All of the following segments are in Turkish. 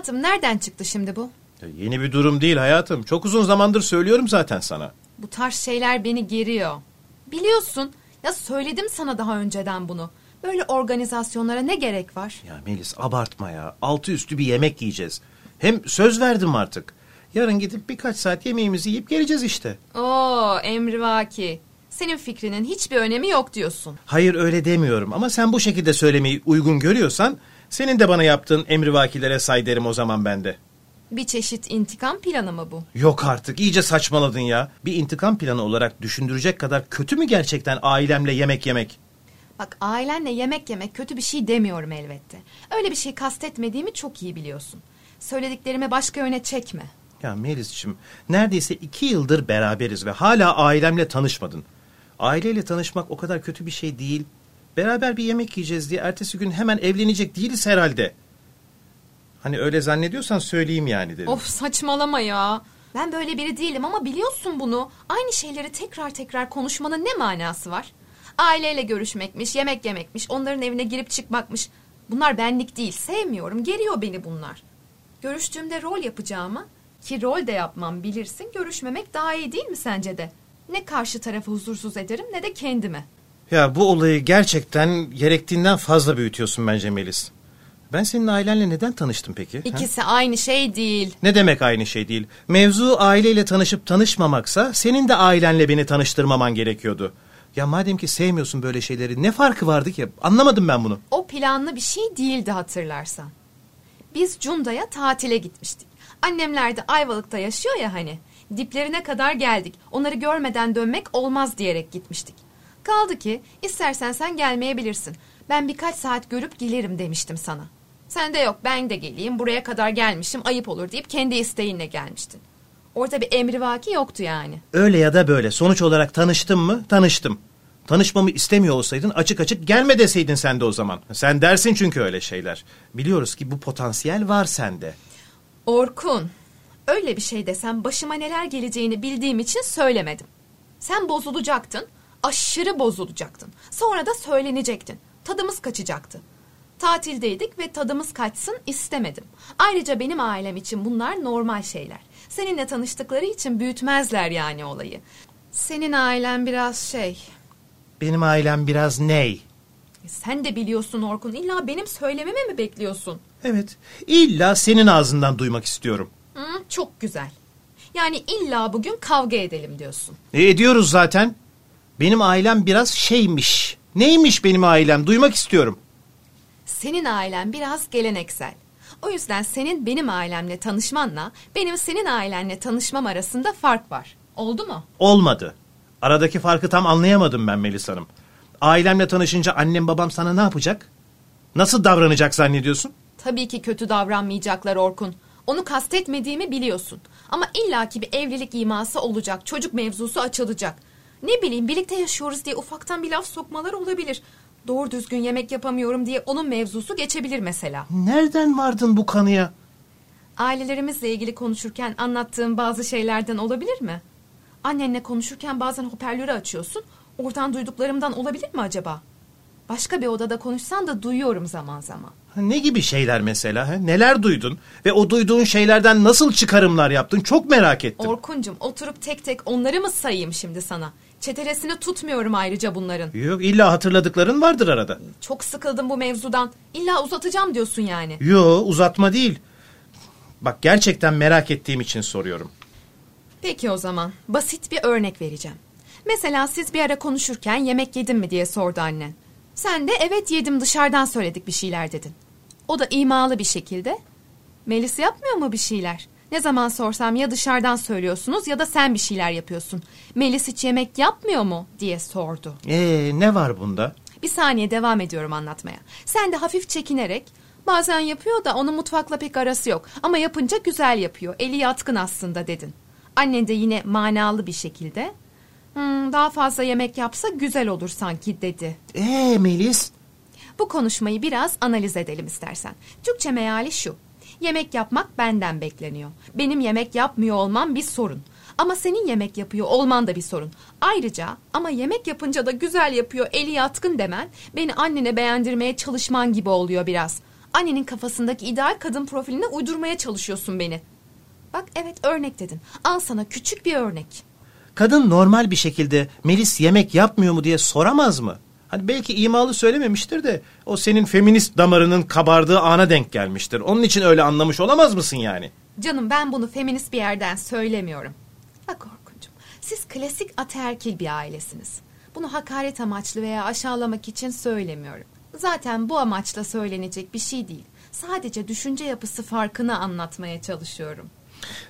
Hayatım nereden çıktı şimdi bu? Yeni bir durum değil hayatım. Çok uzun zamandır söylüyorum zaten sana. Bu tarz şeyler beni geriyor. Biliyorsun ya söyledim sana daha önceden bunu. Böyle organizasyonlara ne gerek var? Ya Melis abartma ya. Altı üstü bir yemek yiyeceğiz. Hem söz verdim artık. Yarın gidip birkaç saat yemeğimizi yiyip geleceğiz işte. Oo emrivaki. Senin fikrinin hiçbir önemi yok diyorsun. Hayır öyle demiyorum ama sen bu şekilde söylemeyi uygun görüyorsan... ...senin de bana yaptığın emrivakilere say derim o zaman ben de. Bir çeşit intikam planı mı bu? Yok artık iyice saçmaladın ya. Bir intikam planı olarak düşündürecek kadar kötü mü gerçekten ailemle yemek yemek? Bak ailenle yemek yemek kötü bir şey demiyorum elbette. Öyle bir şey kastetmediğimi çok iyi biliyorsun. Söylediklerimi başka yöne çekme. Ya Melis'ciğim neredeyse iki yıldır beraberiz ve hala ailemle tanışmadın. Aileyle tanışmak o kadar kötü bir şey değil. Beraber bir yemek yiyeceğiz diye ertesi gün hemen evlenecek değiliz herhalde. Hani öyle zannediyorsan söyleyeyim yani dedim. Of saçmalama ya. Ben böyle biri değilim ama biliyorsun bunu. Aynı şeyleri tekrar tekrar konuşmanın ne manası var? Aileyle görüşmekmiş, yemek yemekmiş, onların evine girip çıkmakmış. Bunlar benlik değil, sevmiyorum, geriyor beni bunlar. Görüştüğümde rol yapacağıma, ki rol de yapmam bilirsin, görüşmemek daha iyi değil mi sence de? Ne karşı tarafı huzursuz ederim ne de kendimi. Ya bu olayı gerçekten gerektiğinden fazla büyütüyorsun bence Melis. Ben senin ailenle neden tanıştım peki? ha? İkisi aynı şey değil. Ne demek aynı şey değil? Mevzu aileyle tanışıp tanışmamaksa senin de ailenle beni tanıştırmaman gerekiyordu. Ya madem ki sevmiyorsun böyle şeyleri ne farkı vardı ki? Anlamadım ben bunu. O planlı bir şey değildi hatırlarsan. Biz Cunda'ya tatile gitmiştik. Annemler de Ayvalık'ta yaşıyor ya hani. Diplerine kadar geldik. Onları görmeden dönmek olmaz diyerek gitmiştik. Kaldı ki istersen sen gelmeyebilirsin. Ben birkaç saat görüp gelirim demiştim sana. Sen de yok ben de geleyim buraya kadar gelmişim ayıp olur deyip kendi isteğinle gelmiştin. Orada bir emrivaki yoktu yani. Öyle ya da böyle sonuç olarak tanıştım mı? Tanıştım. Tanışmamı istemiyor olsaydın açık açık gelme deseydin sen de o zaman. Sen dersin çünkü öyle şeyler. Biliyoruz ki bu potansiyel var sende. Orkun, öyle bir şey desem başıma neler geleceğini bildiğim için söylemedim. Sen bozulacaktın, aşırı bozulacaktın. Sonra da söylenecektin. Tadımız kaçacaktı. Tatildeydik ve tadımız kaçsın istemedim. Ayrıca benim ailem için bunlar normal şeyler. Seninle tanıştıkları için büyütmezler yani olayı. Senin ailen biraz şey... Benim ailem biraz ney? E, Sen de biliyorsun Orkun. İlla benim söylememi mi bekliyorsun? Evet. İlla senin ağzından duymak istiyorum. Hı, çok güzel. Yani illa bugün kavga edelim diyorsun. E ediyoruz zaten. Benim ailem biraz şeymiş. Neymiş benim ailem? Duymak istiyorum. Senin ailen biraz geleneksel. O yüzden senin benim ailemle tanışmanla benim senin ailenle tanışmam arasında fark var. Oldu mu? Olmadı. Aradaki farkı tam anlayamadım ben Melis Hanım. Ailemle tanışınca annem babam sana ne yapacak? Nasıl davranacak zannediyorsun? Tabii ki kötü davranmayacaklar Orkun. Onu kastetmediğimi biliyorsun. Ama illaki bir evlilik iması olacak. Çocuk mevzusu açılacak. Ne bileyim birlikte yaşıyoruz diye ufaktan bir laf sokmalar olabilir. Doğru düzgün yemek yapamıyorum diye onun mevzusu geçebilir mesela. Nereden vardın bu kanıya? Ailelerimizle ilgili konuşurken anlattığım bazı şeylerden olabilir mi? Annenle konuşurken bazen hoparlörü açıyorsun. Oradan duyduklarımdan olabilir mi acaba? Başka bir odada konuşsan da duyuyorum zaman zaman. Ha, Ne gibi şeyler mesela? ha? Neler duydun? Ve o duyduğun şeylerden nasıl çıkarımlar yaptın? Çok merak ettim. Orkuncum oturup tek tek onları mı sayayım şimdi sana? Çetelesini tutmuyorum ayrıca bunların. Yok illa hatırladıkların vardır arada. Çok sıkıldım bu mevzudan. İlla uzatacağım diyorsun yani. Yo uzatma değil. Bak gerçekten merak ettiğim için soruyorum. Peki o zaman basit bir örnek vereceğim. Mesela siz bir ara konuşurken yemek yedin mi diye sordu annen. Sen de evet yedim dışarıdan söyledik bir şeyler dedin. O da imalı bir şekilde Melis yapmıyor mu bir şeyler? Ne zaman sorsam ya dışarıdan söylüyorsunuz ya da sen bir şeyler yapıyorsun. Melis hiç yemek yapmıyor mu diye sordu. Ee ne var bunda? Bir saniye devam ediyorum anlatmaya. Sen de hafif çekinerek bazen yapıyor da onun mutfakla pek arası yok ama yapınca güzel yapıyor. Eli yatkın aslında dedin. Annen de yine manalı bir şekilde "Hmm, daha fazla yemek yapsa güzel olur sanki dedi. Ee Melis? Bu konuşmayı biraz analiz edelim istersen. Türkçe meali şu. Yemek yapmak benden bekleniyor. Benim yemek yapmıyor olmam bir sorun. Ama senin yemek yapıyor olman da bir sorun. Ayrıca ama yemek yapınca da güzel yapıyor, eli yatkın demen beni annene beğendirmeye çalışman gibi oluyor biraz. Annenin kafasındaki ideal kadın profiline uydurmaya çalışıyorsun beni. Bak evet örnek dedin. Al sana küçük bir örnek. Kadın normal bir şekilde Melis yemek yapmıyor mu diye soramaz mı? Hani belki imalı söylememiştir de o senin feminist damarının kabardığı ana denk gelmiştir. Onun için öyle anlamış olamaz mısın yani? Canım ben bunu feminist bir yerden söylemiyorum. Bak Orkuncuğum siz klasik ataerkil bir ailesiniz. Bunu hakaret amaçlı veya aşağılamak için söylemiyorum. Zaten bu amaçla söylenecek bir şey değil. Sadece düşünce yapısı farkını anlatmaya çalışıyorum.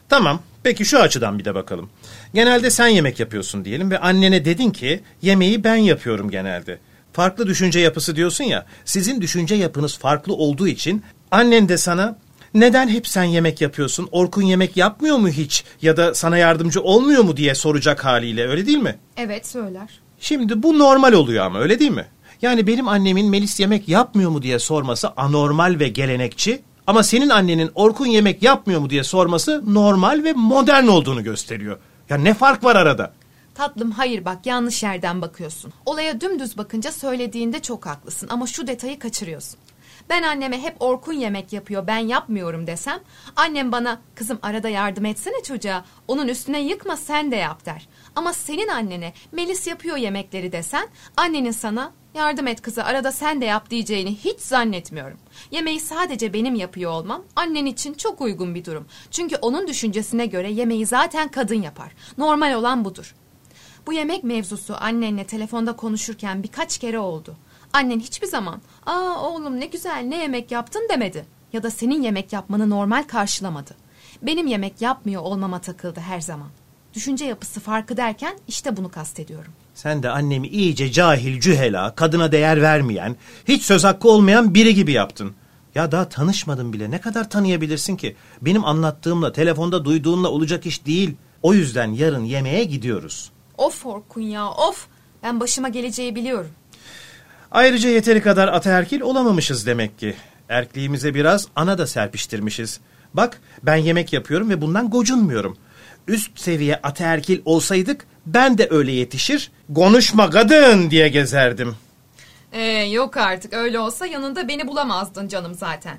Tamam. Peki şu açıdan bir de bakalım. Genelde sen yemek yapıyorsun diyelim ve annene dedin ki yemeği ben yapıyorum genelde. Farklı düşünce yapısı diyorsun ya. Sizin düşünce yapınız farklı olduğu için annen de sana neden hep sen yemek yapıyorsun? Orkun yemek yapmıyor mu hiç? Ya da sana yardımcı olmuyor mu diye soracak haliyle öyle değil mi? Evet söyler. Şimdi bu normal oluyor ama öyle değil mi? Yani benim annemin Melis yemek yapmıyor mu diye sorması anormal ve gelenekçi ama senin annenin Orkun yemek yapmıyor mu diye sorması normal ve modern olduğunu gösteriyor. Ya ne fark var arada? Tatlım hayır bak yanlış yerden bakıyorsun. Olaya dümdüz bakınca söylediğinde çok haklısın ama şu detayı kaçırıyorsun. Ben anneme hep Orkun yemek yapıyor ben yapmıyorum desem annem bana kızım arada yardım etsene çocuğa onun üstüne yıkma sen de yap der. Ama senin annene Melis yapıyor yemekleri desen annenin sana yardım et kızı arada sen de yap diyeceğini hiç zannetmiyorum. Yemeği sadece benim yapıyor olmam annen için çok uygun bir durum. Çünkü onun düşüncesine göre yemeği zaten kadın yapar. Normal olan budur. Bu yemek mevzusu annenle telefonda konuşurken birkaç kere oldu. Annen hiçbir zaman ''Aa oğlum ne güzel ne yemek yaptın'' demedi. Ya da senin yemek yapmanı normal karşılamadı. Benim yemek yapmıyor olmama takıldı her zaman. Düşünce yapısı farkı derken işte bunu kastediyorum. Sen de annemi iyice cahil, cühela, kadına değer vermeyen, hiç söz hakkı olmayan biri gibi yaptın. Ya daha tanışmadın bile. Ne kadar tanıyabilirsin ki? Benim anlattığımla, telefonda duyduğunla olacak iş değil. O yüzden yarın yemeğe gidiyoruz. Of Orkun ya of. Ben başıma geleceği biliyorum. Ayrıca yeteri kadar ataerkil olamamışız demek ki. Erkliğimize biraz ana da serpiştirmişiz. Bak ben yemek yapıyorum ve bundan gocunmuyorum. Üst seviye ataerkil olsaydık ben de öyle yetişir, konuşma kadın diye gezerdim. Ee, yok artık öyle olsa yanında beni bulamazdın canım zaten.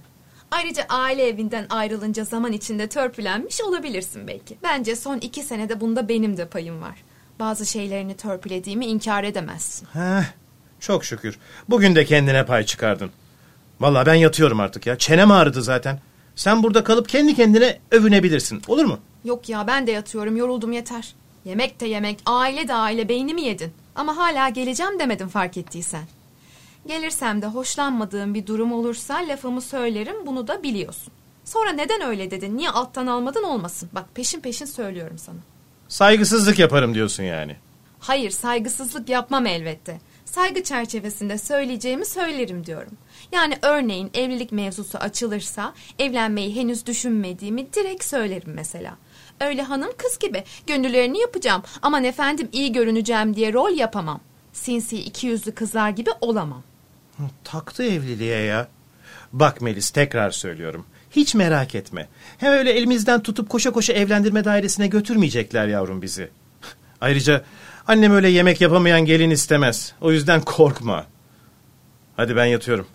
Ayrıca aile evinden ayrılınca zaman içinde törpülenmiş olabilirsin belki. Bence son iki senede bunda benim de payım var. Bazı şeylerini törpülediğimi inkar edemezsin. Heh, çok şükür. Bugün de kendine pay çıkardın. Vallahi ben yatıyorum artık ya. Çenem ağrıdı zaten. Sen burada kalıp kendi kendine övünebilirsin. Olur mu? Yok ya ben de yatıyorum yoruldum yeter. Yemek de yemek, aile de aile beynimi yedin. Ama hala geleceğim demedim fark ettiysen. Gelirsem de hoşlanmadığım bir durum olursa lafımı söylerim bunu da biliyorsun. Sonra neden öyle dedin niye alttan almadın olmasın. Bak peşin peşin söylüyorum sana. Saygısızlık yaparım diyorsun yani. Hayır saygısızlık yapmam elbette. Saygı çerçevesinde söyleyeceğimi söylerim diyorum. Yani örneğin evlilik mevzusu açılırsa evlenmeyi henüz düşünmediğimi direkt söylerim mesela. Öyle hanım kız gibi gönüllerini yapacağım aman efendim iyi görüneceğim diye rol yapamam. Sinsi iki yüzlü kızlar gibi olamam. Taktı evliliğe ya. Bak Melis tekrar söylüyorum. Hiç merak etme. Hem öyle elimizden tutup koşa koşa evlendirme dairesine götürmeyecekler yavrum bizi. Ayrıca annem öyle yemek yapamayan gelin istemez. O yüzden korkma. Hadi ben yatıyorum.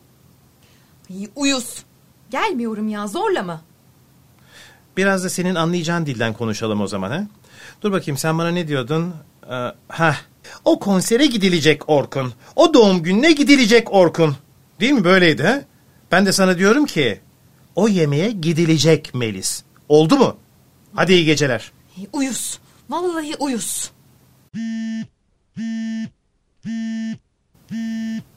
Uyuz. Gelmiyorum ya zorlama. Biraz da senin anlayacağın dilden konuşalım o zaman ha. Dur bakayım sen bana ne diyordun? Ee, ha, o konsere gidilecek Orkun. O doğum gününe gidilecek Orkun. Değil mi böyleydi ha? Ben de sana diyorum ki o yemeğe gidilecek Melis. Oldu mu? Hadi iyi geceler. Uyuz. Vallahi uyuz.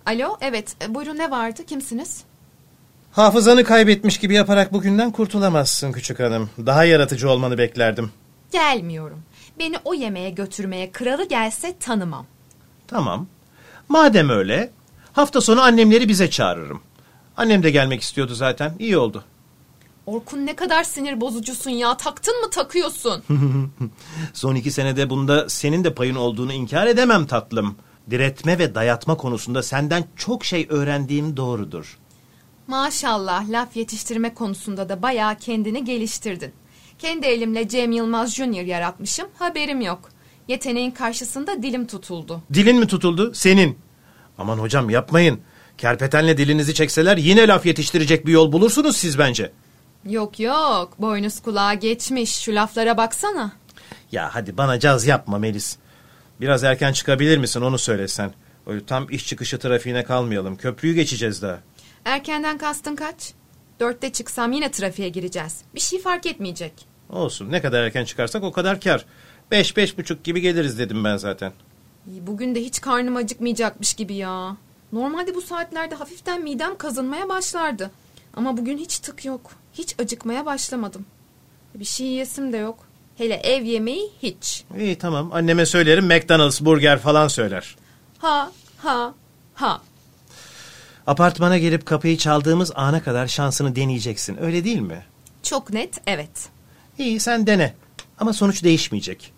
Alo evet buyurun ne vardı kimsiniz? Hafızanı kaybetmiş gibi yaparak bugünden kurtulamazsın küçük hanım. Daha yaratıcı olmanı beklerdim. Gelmiyorum. Beni o yemeğe götürmeye kralı gelse tanımam. Tamam. Madem öyle, hafta sonu annemleri bize çağırırım. Annem de gelmek istiyordu zaten. İyi oldu. Orkun ne kadar sinir bozucusun ya. Taktın mı takıyorsun? Son iki senede bunda senin de payın olduğunu inkar edemem tatlım. Diretme ve dayatma konusunda senden çok şey öğrendiğim doğrudur. Maşallah laf yetiştirme konusunda da bayağı kendini geliştirdin. Kendi elimle Cem Yılmaz Junior yaratmışım. Haberim yok. Yeteneğin karşısında dilim tutuldu. Dilin mi tutuldu? Senin. Aman hocam yapmayın. Kerpetenle dilinizi çekseler yine laf yetiştirecek bir yol bulursunuz siz bence. Yok yok boynuz kulağa geçmiş şu laflara baksana. Ya hadi bana caz yapma Melis. Biraz erken çıkabilir misin onu söylesen. Öyle tam iş çıkışı trafiğine kalmayalım. Köprüyü geçeceğiz daha. Erkenden kastın kaç? Dörtte çıksam yine trafiğe gireceğiz. Bir şey fark etmeyecek. Olsun ne kadar erken çıkarsak o kadar kar. Beş beş buçuk gibi geliriz dedim ben zaten. Bugün de hiç karnım acıkmayacakmış gibi ya. Normalde bu saatlerde hafiften midem kazınmaya başlardı. Ama bugün hiç tık yok. Hiç acıkmaya başlamadım. Bir şey yiyesim de yok. Hele ev yemeği hiç. İyi tamam anneme söylerim McDonald's burger falan söyler. Ha ha ha. Apartmana gelip kapıyı çaldığımız ana kadar şansını deneyeceksin öyle değil mi? Çok net evet. İyi sen dene ama sonuç değişmeyecek.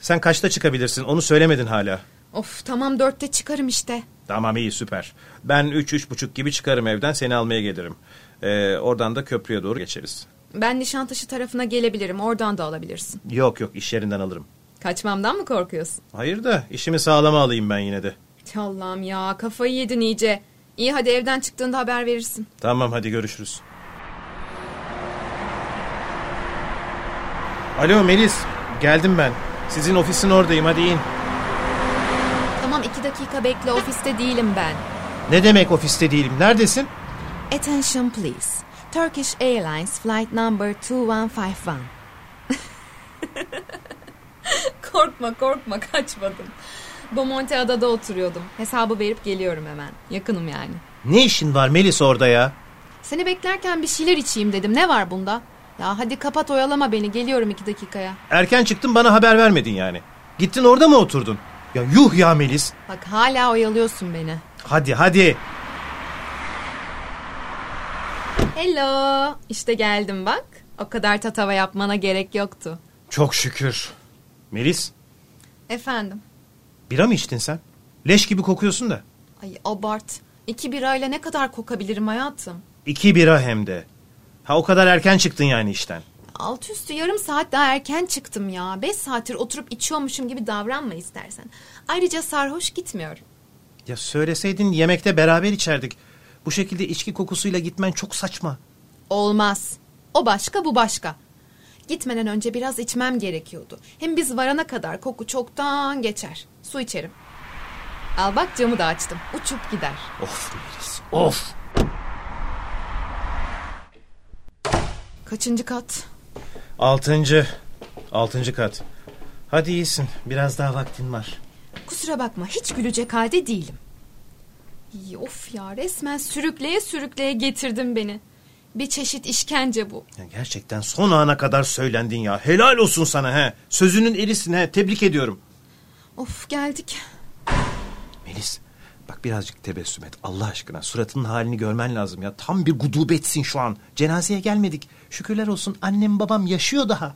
Sen kaçta çıkabilirsin onu söylemedin hala. Of tamam dörtte çıkarım işte. Tamam iyi süper. Ben üç üç buçuk gibi çıkarım evden seni almaya gelirim. Ee, oradan da köprüye doğru geçeriz. Ben Nişantaşı tarafına gelebilirim. Oradan da alabilirsin. Yok yok iş yerinden alırım. Kaçmamdan mı korkuyorsun? Hayır da işimi sağlama alayım ben yine de. Allah'ım ya kafayı yedin iyice. İyi hadi evden çıktığında haber verirsin. Tamam hadi görüşürüz. Alo Melis geldim ben. Sizin ofisin oradayım hadi in. Tamam iki dakika bekle ofiste değilim ben. Ne demek ofiste değilim neredesin? Attention please. Turkish Airlines flight number 2151. korkma korkma kaçmadım. Bomonti Adada oturuyordum. Hesabı verip geliyorum hemen. Yakınım yani. Ne işin var Melis orada ya? Seni beklerken bir şeyler içeyim dedim. Ne var bunda? Ya hadi kapat oyalama beni. Geliyorum iki dakikaya. Erken çıktın bana haber vermedin yani. Gittin orada mı oturdun? Ya yuh ya Melis. Bak hala oyalıyorsun beni. Hadi hadi. Hello. İşte geldim bak. O kadar tatava yapmana gerek yoktu. Çok şükür. Melis Efendim. Bira mı içtin sen? Leş gibi kokuyorsun da. Ay abart. İki birayla ne kadar kokabilirim hayatım? İki bira hem de. Ha o kadar erken çıktın yani işten. Alt üstü yarım saat daha erken çıktım ya. Beş saattir oturup içiyormuşum gibi davranma istersen. Ayrıca sarhoş gitmiyorum. Ya söyleseydin yemekte beraber içerdik. Bu şekilde içki kokusuyla gitmen çok saçma. Olmaz. O başka bu başka. Gitmeden önce biraz içmem gerekiyordu. Hem biz varana kadar koku çoktan geçer. Su içerim. Al bak camı da açtım. Uçup gider. Of Melis of. Kaçıncı kat? Altıncı. Altıncı kat. Hadi iyisin. Biraz daha vaktin var. Kusura bakma hiç gülecek halde değilim. Of ya resmen sürükleye sürükleye getirdin beni. Bir çeşit işkence bu. Ya gerçekten son ana kadar söylendin ya. Helal olsun sana he. Sözünün erisin he. Tebrik ediyorum. Of geldik. Melis bak birazcık tebessüm et. Allah aşkına suratının halini görmen lazım ya. Tam bir gudubetsin şu an. Cenazeye gelmedik. Şükürler olsun annem babam yaşıyor daha.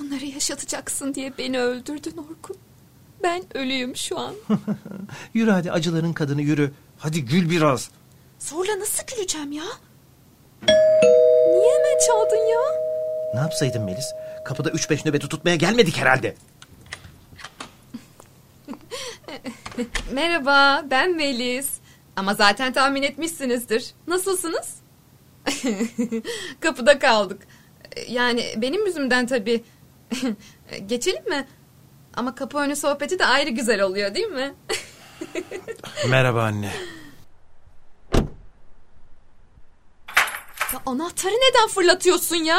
Onları yaşatacaksın diye beni öldürdün Orkun. Ben ölüyüm şu an. yürü hadi acıların kadını yürü. Hadi gül biraz. Zorla nasıl güleceğim ya? Niye hemen çaldın ya? Ne yapsaydın Melis? Kapıda üç beş nöbeti tutmaya gelmedik herhalde. Merhaba ben Melis. Ama zaten tahmin etmişsinizdir. Nasılsınız? Kapıda kaldık. Yani benim yüzümden tabii. Geçelim mi? Ama kapı önü sohbeti de ayrı güzel oluyor değil mi? Merhaba anne. Ya anahtarı neden fırlatıyorsun ya?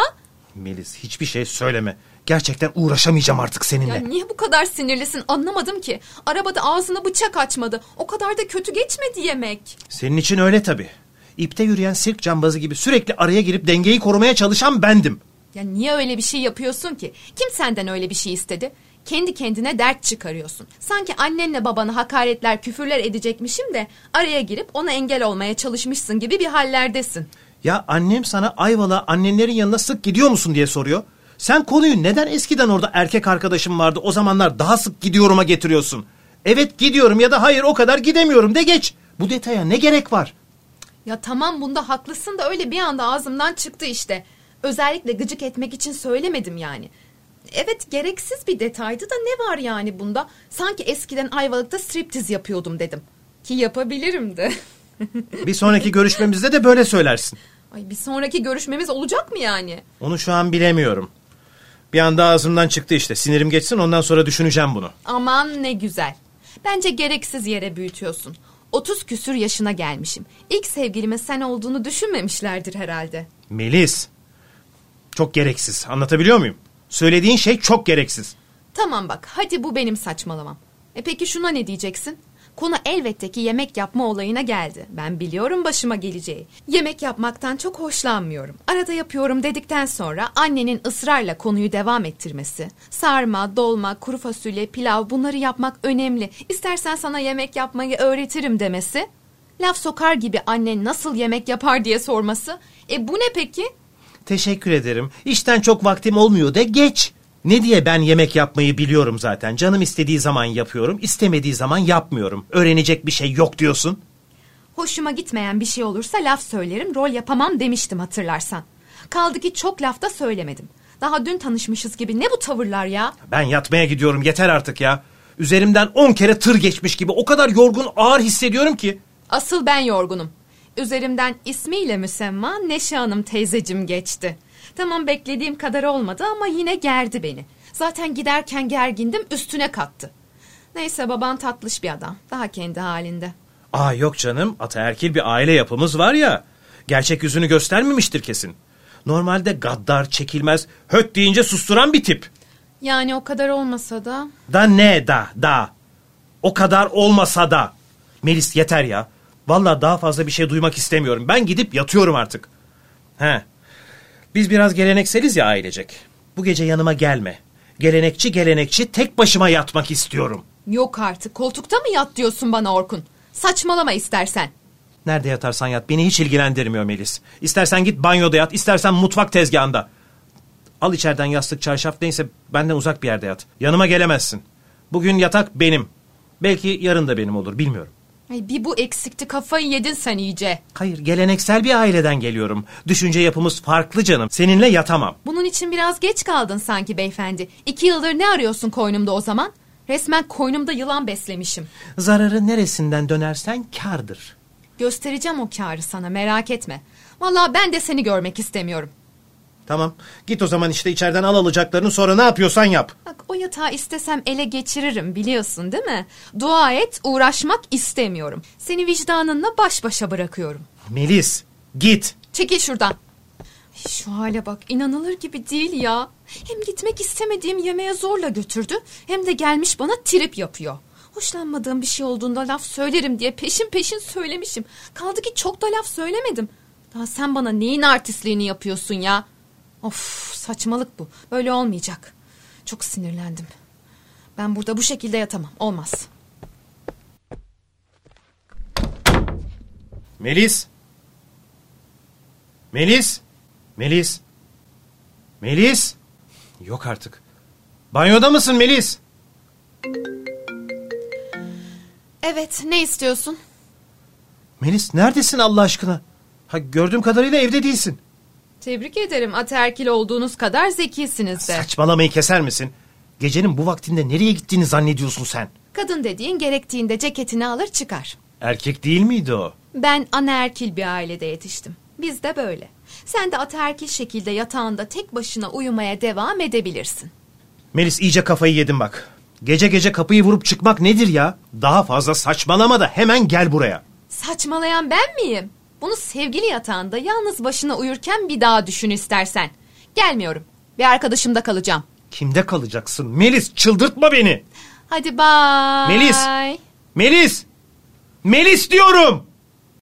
Melis hiçbir şey söyleme. Gerçekten uğraşamayacağım artık seninle. Ya niye bu kadar sinirlisin anlamadım ki. Arabada ağzına bıçak açmadı. O kadar da kötü geçmedi yemek. Senin için öyle tabii. İpte yürüyen sirk cambazı gibi sürekli araya girip dengeyi korumaya çalışan bendim. Ya niye öyle bir şey yapıyorsun ki? Kim senden öyle bir şey istedi? Kendi kendine dert çıkarıyorsun. Sanki annenle babanı hakaretler, küfürler edecekmişim de araya girip ona engel olmaya çalışmışsın gibi bir hallerdesin. Ya annem sana Ayvalık'a annenlerin yanına sık gidiyor musun diye soruyor. Sen konuyu neden eskiden orada erkek arkadaşım vardı o zamanlar daha sık gidiyorum'a getiriyorsun? Evet gidiyorum ya da hayır o kadar gidemiyorum de geç. Bu detaya ne gerek var? Ya tamam bunda haklısın da öyle bir anda ağzımdan çıktı işte. Özellikle gıcık etmek için söylemedim yani. Evet gereksiz bir detaydı da ne var yani bunda? Sanki eskiden Ayvalık'ta striptiz yapıyordum dedim. Ki yapabilirim de. Bir sonraki görüşmemizde de böyle söylersin. Ay bir sonraki görüşmemiz olacak mı yani? Onu şu an bilemiyorum. Bir anda ağzımdan çıktı işte. Sinirim geçsin ondan sonra düşüneceğim bunu. Aman ne güzel. Bence gereksiz yere büyütüyorsun. 30 küsür yaşına gelmişim. İlk sevgilimin sen olduğunu düşünmemişlerdir herhalde. Melis. Çok gereksiz. Anlatabiliyor muyum? Söylediğin şey çok gereksiz. Tamam bak hadi bu benim saçmalamam. E peki şuna ne diyeceksin? Konu elbette ki yemek yapma olayına geldi. Ben biliyorum başıma geleceği. Yemek yapmaktan çok hoşlanmıyorum. Arada yapıyorum dedikten sonra annenin ısrarla konuyu devam ettirmesi. Sarma, dolma, kuru fasulye, pilav bunları yapmak önemli. İstersen sana yemek yapmayı öğretirim demesi. Laf sokar gibi annen nasıl yemek yapar diye sorması. E bu ne peki? Teşekkür ederim. İşten çok vaktim olmuyor de geç. Ne diye ben yemek yapmayı biliyorum zaten. Canım istediği zaman yapıyorum, istemediği zaman yapmıyorum. Öğrenecek bir şey yok diyorsun. Hoşuma gitmeyen bir şey olursa laf söylerim, rol yapamam demiştim hatırlarsan. Kaldı ki çok lafta söylemedim. Daha dün tanışmışız gibi ne bu tavırlar ya? Ben yatmaya gidiyorum yeter artık ya. Üzerimden on kere tır geçmiş gibi o kadar yorgun ağır hissediyorum ki. Asıl ben yorgunum. Üzerimden ismiyle müsemma Neşe Hanım teyzecim geçti. Tamam beklediğim kadar olmadı ama yine gerdi beni. Zaten giderken gergindim üstüne kattı. Neyse baban tatlış bir adam. Daha kendi halinde. Aa yok canım ataerkil bir aile yapımız var ya. Gerçek yüzünü göstermemiştir kesin. Normalde gaddar, çekilmez, höt deyince susturan bir tip. Yani o kadar olmasa da... Da ne da da. O kadar olmasa da. Melis yeter ya. Vallahi daha fazla bir şey duymak istemiyorum. Ben gidip yatıyorum artık. He. Biz biraz gelenekseliz ya ailecek. Bu gece yanıma gelme. Gelenekçi gelenekçi tek başıma yatmak istiyorum. Yok artık koltukta mı yat diyorsun bana Orkun? Saçmalama istersen. Nerede yatarsan yat beni hiç ilgilendirmiyor Melis. İstersen git banyoda yat, istersen mutfak tezgahında. Al içeriden yastık, çarşaf neyse benden uzak bir yerde yat. Yanıma gelemezsin. Bugün yatak benim. Belki yarın da benim olur bilmiyorum. Ay bir bu eksikti kafayı yedin sen iyice. Hayır geleneksel bir aileden geliyorum. Düşünce yapımız farklı canım. Seninle yatamam. Bunun için biraz geç kaldın sanki beyefendi. İki yıldır ne arıyorsun koynumda o zaman? Resmen koynumda yılan beslemişim. Zararı neresinden dönersen kardır. Göstereceğim o kârı sana merak etme. Vallahi ben de seni görmek istemiyorum. Tamam git o zaman işte içeriden al alacaklarını sonra ne yapıyorsan yap. Bak o yatağı istesem ele geçiririm biliyorsun değil mi? Dua et uğraşmak istemiyorum. Seni vicdanınla baş başa bırakıyorum. Melis git. Çekil şuradan. Şu hale bak inanılır gibi değil ya. Hem gitmek istemediğim yemeğe zorla götürdü hem de gelmiş bana trip yapıyor. Hoşlanmadığım bir şey olduğunda laf söylerim diye peşin peşin söylemişim. Kaldı ki çok da laf söylemedim. Daha sen bana neyin artistliğini yapıyorsun ya? Of saçmalık bu. Böyle olmayacak. Çok sinirlendim. Ben burada bu şekilde yatamam. Olmaz. Melis. Melis. Melis. Melis. Yok artık. Banyoda mısın Melis? Evet ne istiyorsun? Melis neredesin Allah aşkına? Ha, gördüğüm kadarıyla evde değilsin. Tebrik ederim. Ataerkil olduğunuz kadar zekisiniz de. Saçmalamayı keser misin? Gecenin bu vaktinde nereye gittiğini zannediyorsun sen? Kadın dediğin gerektiğinde ceketini alır çıkar. Erkek değil miydi o? Ben anaerkil bir ailede yetiştim. Biz de böyle. Sen de ataerkil şekilde yatağında tek başına uyumaya devam edebilirsin. Melis iyice kafayı yedin bak. Gece gece kapıyı vurup çıkmak nedir ya? Daha fazla saçmalama da hemen gel buraya. Saçmalayan ben miyim? Bunu sevgili yatağında yalnız başına uyurken bir daha düşün istersen. Gelmiyorum. Bir arkadaşımda kalacağım. Kimde kalacaksın? Melis çıldırtma beni. Hadi bye. Melis! Melis! Melis diyorum!